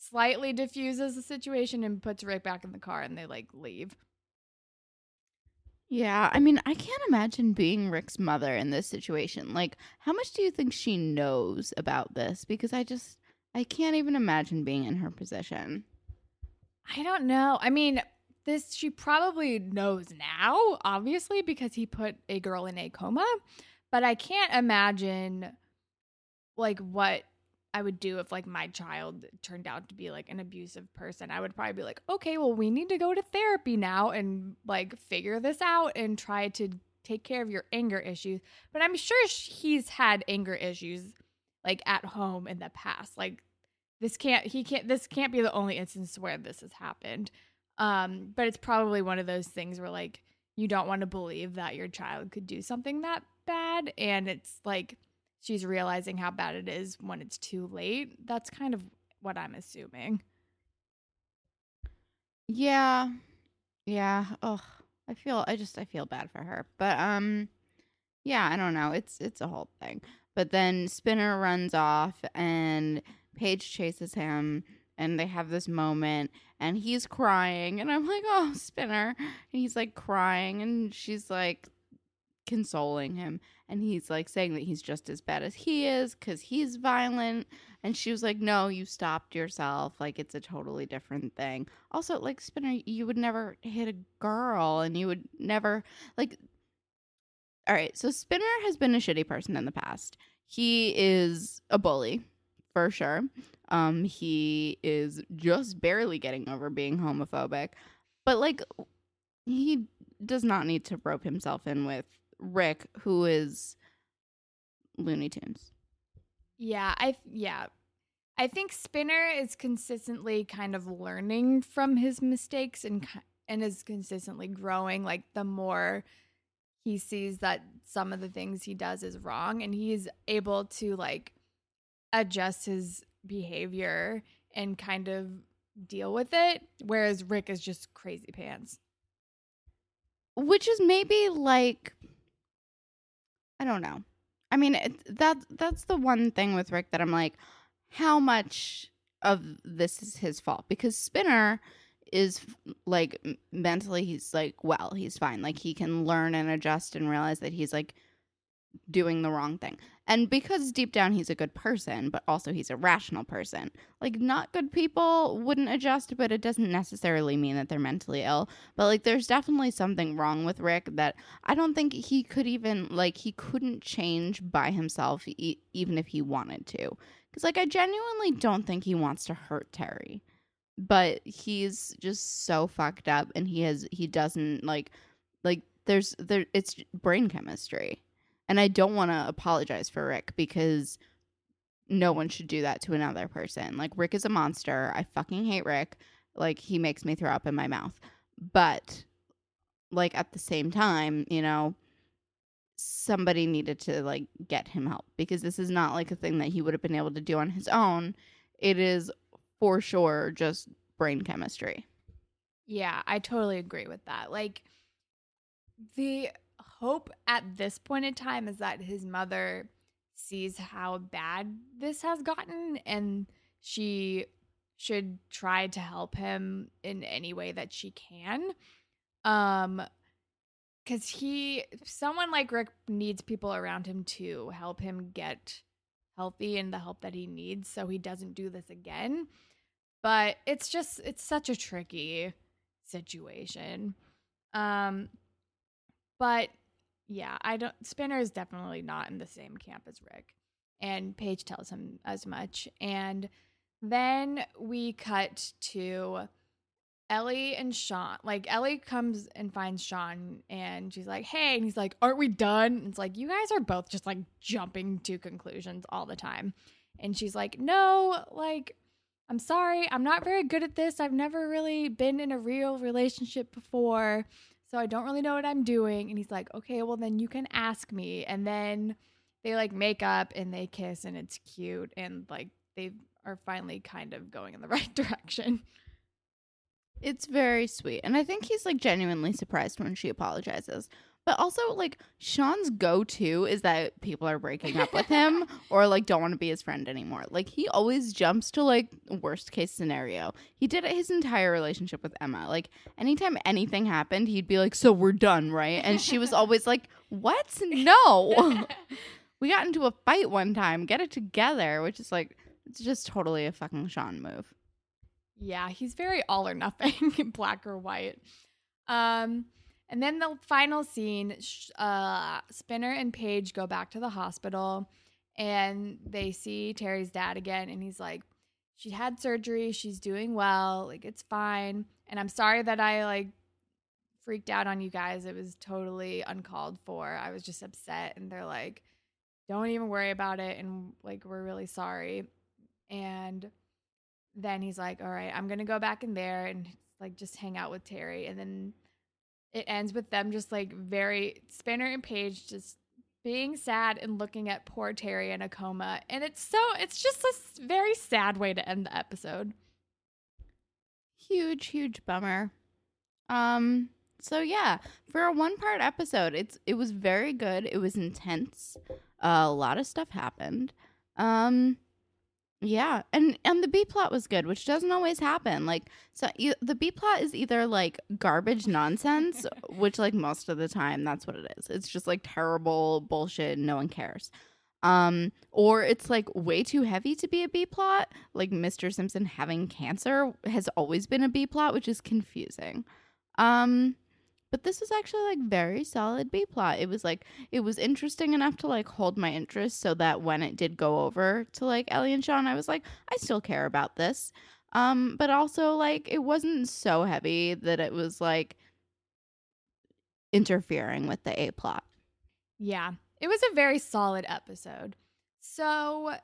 slightly diffuses the situation and puts Rick back in the car, and they like leave. Yeah, I mean, I can't imagine being Rick's mother in this situation. Like, how much do you think she knows about this? Because I just, I can't even imagine being in her position. I don't know. I mean, this she probably knows now, obviously, because he put a girl in a coma. But I can't imagine like what I would do if like my child turned out to be like an abusive person. I would probably be like, okay, well, we need to go to therapy now and like figure this out and try to take care of your anger issues. But I'm sure he's had anger issues like at home in the past. Like this can't he can't this can't be the only instance where this has happened. Um, but it's probably one of those things where like you don't want to believe that your child could do something that bad and it's like she's realizing how bad it is when it's too late. That's kind of what I'm assuming. Yeah. Yeah. Oh, I feel I just I feel bad for her. But um yeah, I don't know. It's it's a whole thing. But then Spinner runs off and Paige chases him and they have this moment and he's crying and I'm like, "Oh, Spinner." And he's like crying and she's like consoling him and he's like saying that he's just as bad as he is cuz he's violent and she was like, "No, you stopped yourself. Like it's a totally different thing." Also, like Spinner, you would never hit a girl and you would never like All right, so Spinner has been a shitty person in the past. He is a bully for sure. Um, he is just barely getting over being homophobic, but like he does not need to rope himself in with Rick, who is Looney Tunes. Yeah, I yeah. I think Spinner is consistently kind of learning from his mistakes and and is consistently growing like the more he sees that some of the things he does is wrong and he's able to like adjust his behavior and kind of deal with it whereas Rick is just crazy pants. Which is maybe like I don't know. I mean, it, that that's the one thing with Rick that I'm like how much of this is his fault because Spinner is like mentally he's like well he's fine like he can learn and adjust and realize that he's like doing the wrong thing. And because deep down he's a good person, but also he's a rational person. Like not good people wouldn't adjust, but it doesn't necessarily mean that they're mentally ill. But like there's definitely something wrong with Rick that I don't think he could even like he couldn't change by himself e- even if he wanted to. Cuz like I genuinely don't think he wants to hurt Terry. But he's just so fucked up and he has he doesn't like like there's there it's brain chemistry and I don't want to apologize for Rick because no one should do that to another person. Like, Rick is a monster. I fucking hate Rick. Like, he makes me throw up in my mouth. But, like, at the same time, you know, somebody needed to, like, get him help because this is not, like, a thing that he would have been able to do on his own. It is for sure just brain chemistry. Yeah, I totally agree with that. Like, the hope at this point in time is that his mother sees how bad this has gotten and she should try to help him in any way that she can. Um cuz he someone like Rick needs people around him to help him get healthy and the help that he needs so he doesn't do this again. But it's just it's such a tricky situation. Um but yeah, I don't Spinner is definitely not in the same camp as Rick. And Paige tells him as much. And then we cut to Ellie and Sean. Like Ellie comes and finds Sean and she's like, "Hey." And he's like, "Aren't we done?" And it's like, "You guys are both just like jumping to conclusions all the time." And she's like, "No, like I'm sorry. I'm not very good at this. I've never really been in a real relationship before." So I don't really know what I'm doing. And he's like, okay, well, then you can ask me. And then they like make up and they kiss and it's cute. And like they are finally kind of going in the (laughs) right direction. It's very sweet. And I think he's like genuinely surprised when she apologizes. But also, like, Sean's go to is that people are breaking up with him (laughs) or like don't want to be his friend anymore. Like, he always jumps to like worst case scenario. He did it his entire relationship with Emma. Like, anytime anything happened, he'd be like, So we're done, right? And she was always (laughs) like, What? No. (laughs) we got into a fight one time. Get it together, which is like, it's just totally a fucking Sean move. Yeah, he's very all or nothing, black or white. Um, and then the final scene, uh, Spinner and Paige go back to the hospital and they see Terry's dad again. And he's like, she had surgery. She's doing well. Like, it's fine. And I'm sorry that I like freaked out on you guys. It was totally uncalled for. I was just upset. And they're like, don't even worry about it. And like, we're really sorry. And then he's like, all right, I'm going to go back in there and like just hang out with Terry. And then it ends with them just like very Spinner and Paige just being sad and looking at poor Terry in a coma. And it's so it's just a very sad way to end the episode. Huge, huge bummer. Um so yeah, for a one part episode, it's it was very good. It was intense. Uh, a lot of stuff happened. Um yeah, and and the B plot was good, which doesn't always happen. Like, so you, the B plot is either like garbage nonsense, (laughs) which like most of the time that's what it is. It's just like terrible bullshit. No one cares. Um, or it's like way too heavy to be a B plot. Like Mr. Simpson having cancer has always been a B plot, which is confusing. Um, but this was actually like very solid B plot. It was like it was interesting enough to like hold my interest so that when it did go over to like Ellie and Sean, I was like, I still care about this. Um, but also like it wasn't so heavy that it was like interfering with the A plot. Yeah. It was a very solid episode. So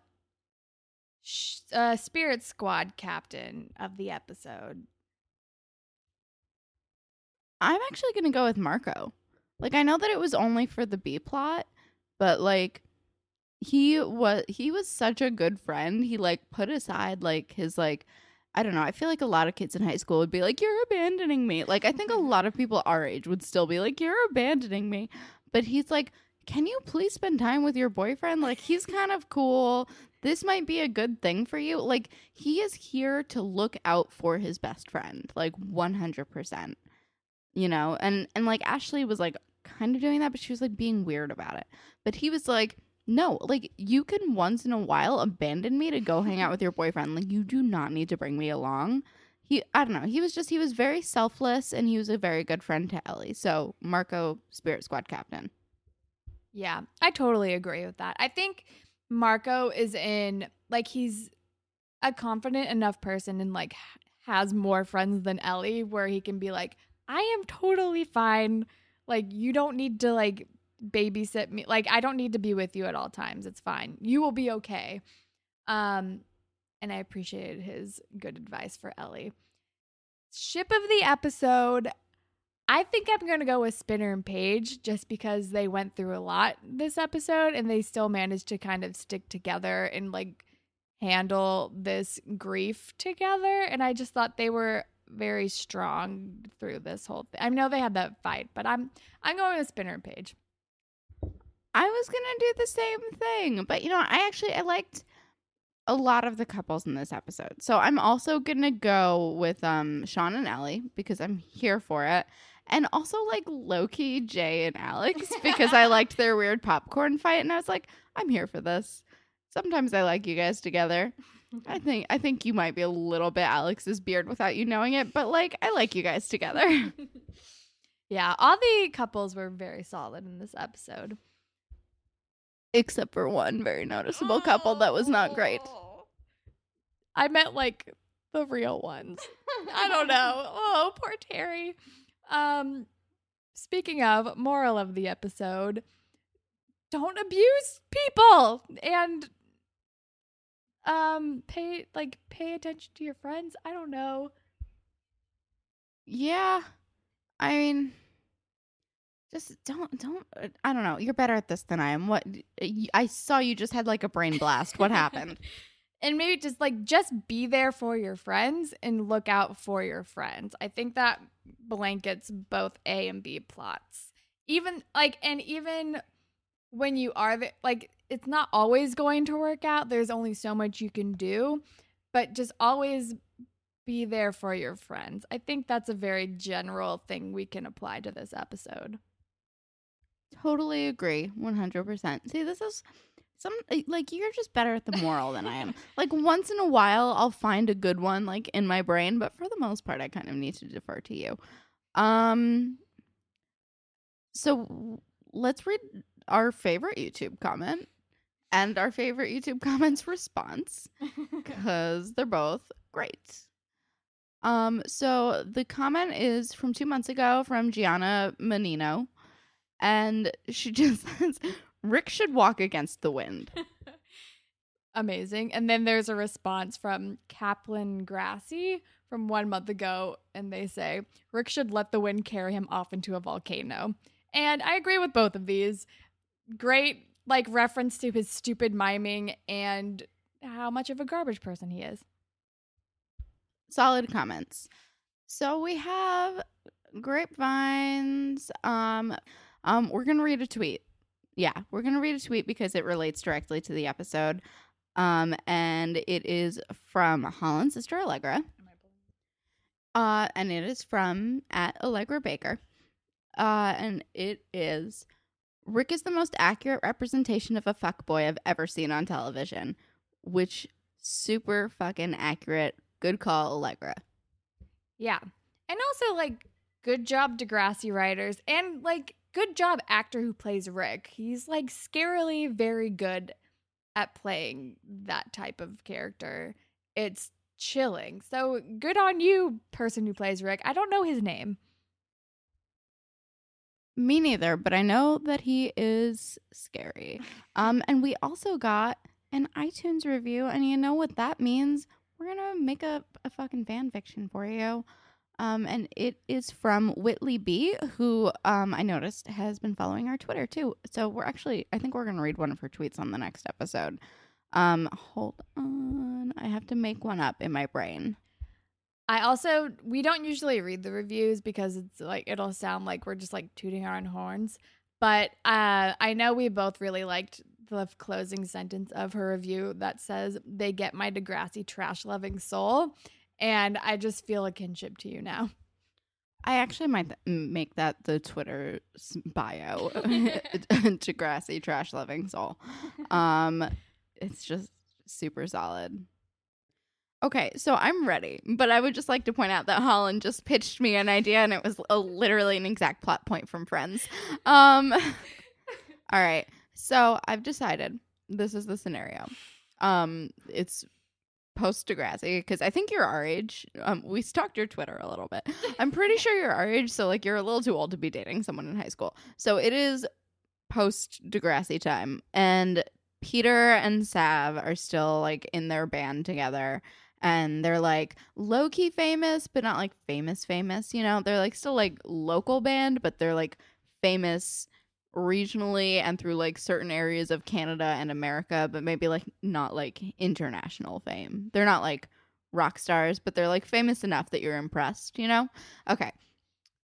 uh, Spirit Squad captain of the episode I'm actually going to go with Marco. Like I know that it was only for the B plot, but like he was he was such a good friend. He like put aside like his like I don't know. I feel like a lot of kids in high school would be like you're abandoning me. Like I think a mm-hmm. lot of people our age would still be like you're abandoning me. But he's like can you please spend time with your boyfriend? Like he's kind of cool. This might be a good thing for you. Like he is here to look out for his best friend. Like 100% you know and and like ashley was like kind of doing that but she was like being weird about it. But he was like no like you can once in a while abandon me to go hang out with your boyfriend. Like you do not need to bring me along. He i don't know he was just he was very selfless and he was a very good friend to ellie. So marco spirit squad captain. Yeah i totally agree with that. I think marco is in like he's a confident enough person and like has more friends than ellie where he can be like I am totally fine. Like, you don't need to like babysit me. Like, I don't need to be with you at all times. It's fine. You will be okay. Um, and I appreciated his good advice for Ellie. Ship of the episode. I think I'm going to go with Spinner and Paige just because they went through a lot this episode and they still managed to kind of stick together and like handle this grief together. And I just thought they were very strong through this whole thing. I know they had that fight, but I'm I'm going with Spinner and Paige. I was gonna do the same thing, but you know, I actually I liked a lot of the couples in this episode. So I'm also gonna go with um Sean and Ellie because I'm here for it. And also like Loki, Jay, and Alex because I (laughs) liked their weird popcorn fight and I was like, I'm here for this. Sometimes I like you guys together. I (laughs) think I think you might be a little bit Alex's beard without you knowing it, but like I like you guys together. (laughs) yeah, all the couples were very solid in this episode. Except for one very noticeable couple that was not great. (gasps) I meant like the real ones. I don't know. (laughs) Oh, poor Terry. Um speaking of moral of the episode, don't abuse people and um pay like pay attention to your friends. I don't know. Yeah. I mean just don't don't uh, I don't know. You're better at this than I am. What I saw you just had like a brain blast. What happened? (laughs) and maybe just like just be there for your friends and look out for your friends. I think that blankets both A and B plots. Even like and even when you are the, like it's not always going to work out. There's only so much you can do, but just always be there for your friends. I think that's a very general thing we can apply to this episode. Totally agree. 100%. See, this is some like you're just better at the moral than I am. (laughs) Like once in a while I'll find a good one like in my brain, but for the most part I kind of need to defer to you. Um so let's read our favorite YouTube comment and our favorite YouTube (laughs) comments response (laughs) cuz they're both great. Um so the comment is from 2 months ago from Gianna Menino and she (laughs) just says Rick should walk against the wind. Amazing. And then there's a response from Kaplan Grassy from one month ago, and they say Rick should let the wind carry him off into a volcano. And I agree with both of these. Great, like, reference to his stupid miming and how much of a garbage person he is. Solid comments. So we have grapevines. Um, um, we're gonna read a tweet yeah, we're going to read a tweet because it relates directly to the episode. Um, and it is from Holland's sister Allegra. Uh, and it is from at Allegra Baker. Uh, and it is Rick is the most accurate representation of a fuckboy I've ever seen on television. Which super fucking accurate. Good call, Allegra. Yeah. And also like good job Degrassi writers and like good job actor who plays Rick. He's like scarily very good at playing that type of character. It's chilling. So good on you, person who plays Rick. I don't know his name. Me neither, but I know that he is scary. (laughs) Um, and we also got an iTunes review, and you know what that means? We're gonna make a, a fucking fan fiction for you. Um, and it is from Whitley B, who um, I noticed has been following our Twitter too. So we're actually, I think we're going to read one of her tweets on the next episode. Um, hold on. I have to make one up in my brain. I also, we don't usually read the reviews because it's like, it'll sound like we're just like tooting our own horns. But uh, I know we both really liked the closing sentence of her review that says, they get my Degrassi trash loving soul and I just feel a kinship to you now. I actually might th- make that the Twitter bio. (laughs) (laughs) Degrassi trash loving soul. Um, it's just super solid. Okay, so I'm ready, but I would just like to point out that Holland just pitched me an idea, and it was a, literally an exact plot point from Friends. Um, (laughs) all right, so I've decided this is the scenario. Um, it's post Degrassi because I think you're our age. Um, we stalked your Twitter a little bit. I'm pretty sure you're our age, so like you're a little too old to be dating someone in high school. So it is post Degrassi time, and Peter and Sav are still like in their band together. And they're like low key famous, but not like famous, famous. You know, they're like still like local band, but they're like famous regionally and through like certain areas of Canada and America, but maybe like not like international fame. They're not like rock stars, but they're like famous enough that you're impressed, you know? Okay.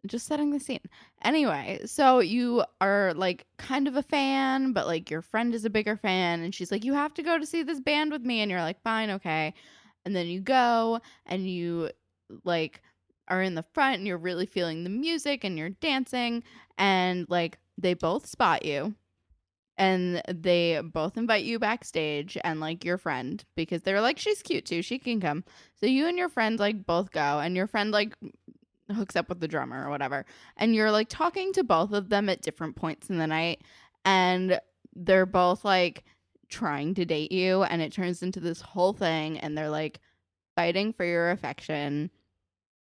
Just setting the scene. Anyway, so you are like kind of a fan, but like your friend is a bigger fan, and she's like, You have to go to see this band with me. And you're like, Fine, okay. And then you go and you like are in the front and you're really feeling the music and you're dancing and like they both spot you and they both invite you backstage and like your friend because they're like she's cute too. She can come. So you and your friend like both go and your friend like hooks up with the drummer or whatever and you're like talking to both of them at different points in the night and they're both like trying to date you and it turns into this whole thing and they're like fighting for your affection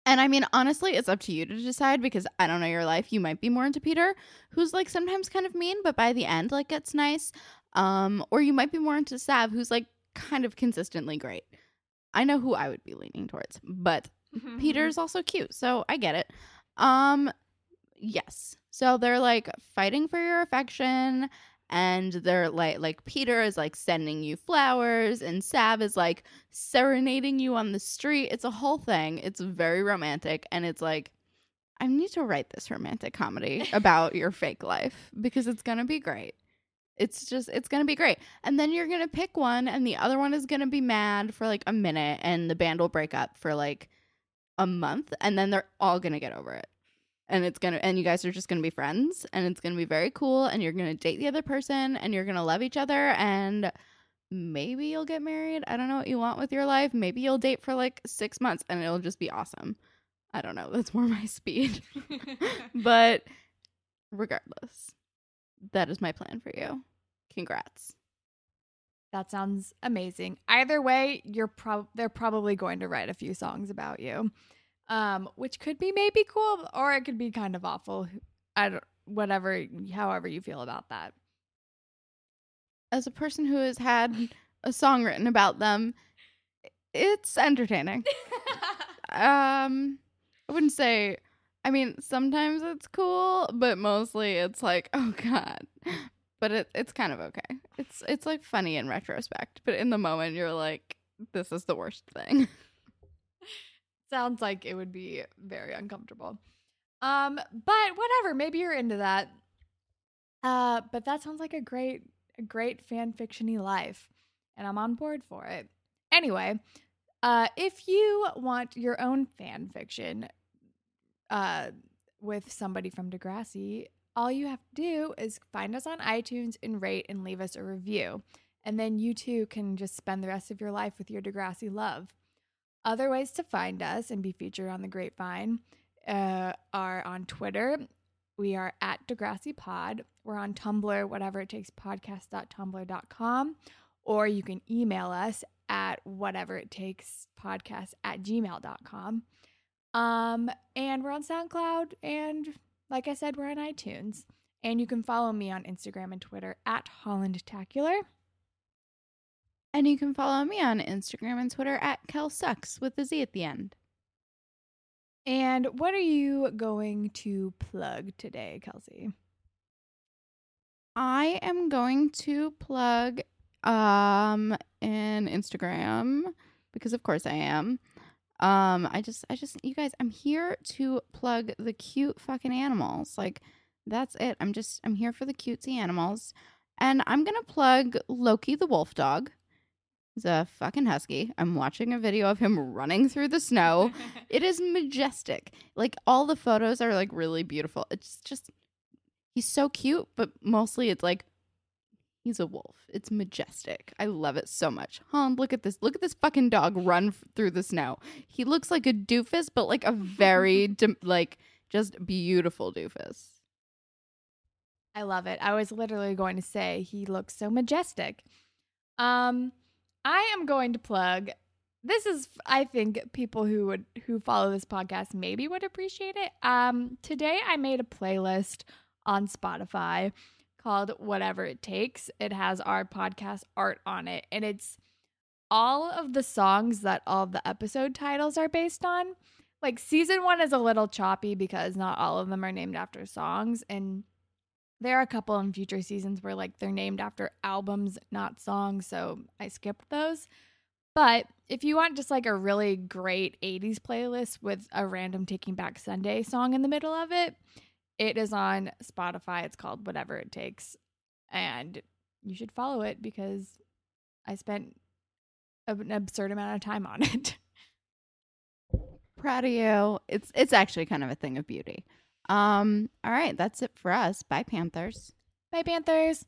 and I mean, honestly, it's up to you to decide because I don't know your life. You might be more into Peter, who's like sometimes kind of mean, but by the end, like gets nice. Um, or you might be more into Sav, who's like kind of consistently great. I know who I would be leaning towards, but Peter's also cute, so I get it. Um, yes. So they're like fighting for your affection and they're like like Peter is like sending you flowers and Sav is like serenading you on the street. It's a whole thing. It's very romantic and it's like I need to write this romantic comedy (laughs) about your fake life because it's going to be great. It's just it's going to be great. And then you're going to pick one and the other one is going to be mad for like a minute and the band will break up for like a month and then they're all going to get over it and it's gonna and you guys are just gonna be friends and it's gonna be very cool and you're gonna date the other person and you're gonna love each other and maybe you'll get married. I don't know what you want with your life. Maybe you'll date for like six months and it'll just be awesome. I don't know. (laughs) That's more my speed. (laughs) But regardless that is my plan for you. Congrats. That sounds amazing. Either way, you're prob they're probably going to write a few songs about you. Um, which could be maybe cool or it could be kind of awful. I don't whatever however you feel about that. as a person who has had a song written about them it's entertaining (laughs) um i wouldn't say i mean sometimes it's cool but mostly it's like oh god but it, it's kind of okay it's it's like funny in retrospect but in the moment you're like this is the worst thing (laughs) Sounds like it would be very uncomfortable. Um, but whatever, maybe you're into that. Uh, but that sounds like a great, a great fan fictiony life, and I'm on board for it. Anyway, uh, if you want your own fan fiction, uh, with somebody from Degrassi, all you have to do is find us on iTunes and rate and leave us a review, and then you too can just spend the rest of your life with your Degrassi love. Other ways to find us and be featured on the Grapevine uh, are on Twitter. We are at Degrassi Pod. We're on Tumblr, whatever it takes, podcast.tumblr.com. Or you can email us at whatever it takes podcast at gmail.com. Um, and we're on SoundCloud. And like I said, we're on iTunes. And you can follow me on Instagram and Twitter at HollandTacular. And you can follow me on instagram and twitter at kel sucks with the z at the end And what are you going to plug today, Kelsey? I am going to plug um an Instagram because of course I am. Um I just I just you guys I'm here to plug the cute fucking animals. Like that's it. I'm just I'm here for the cutesy animals. And I'm going to plug Loki the wolf dog. He's a fucking husky. I'm watching a video of him running through the snow. (laughs) It is majestic. Like all the photos are like really beautiful. It's just he's so cute, but mostly it's like he's a wolf. It's majestic. I love it so much. Huh, look at this. Look at this fucking dog run f- through the snow. He looks like a doofus, but like a very (laughs) dim- like just beautiful doofus. I love it. I was literally going to say he looks so majestic. Um, I am going to plug. This is, I think, people who would who follow this podcast maybe would appreciate it. Um, today I made a playlist on Spotify called "Whatever It Takes." It has our podcast art on it, and it's all of the songs that all of the episode titles are based on. Like season one is a little choppy because not all of them are named after songs, and there are a couple in future seasons where like they're named after albums, not songs, so I skipped those. But if you want just like a really great 80s playlist with a random Taking Back Sunday song in the middle of it, it is on Spotify. It's called Whatever It Takes. And you should follow it because I spent an absurd amount of time on (laughs) it. Proud of you. It's it's actually kind of a thing of beauty. Um all right, that's it for us. Bye Panthers. Bye, Panthers.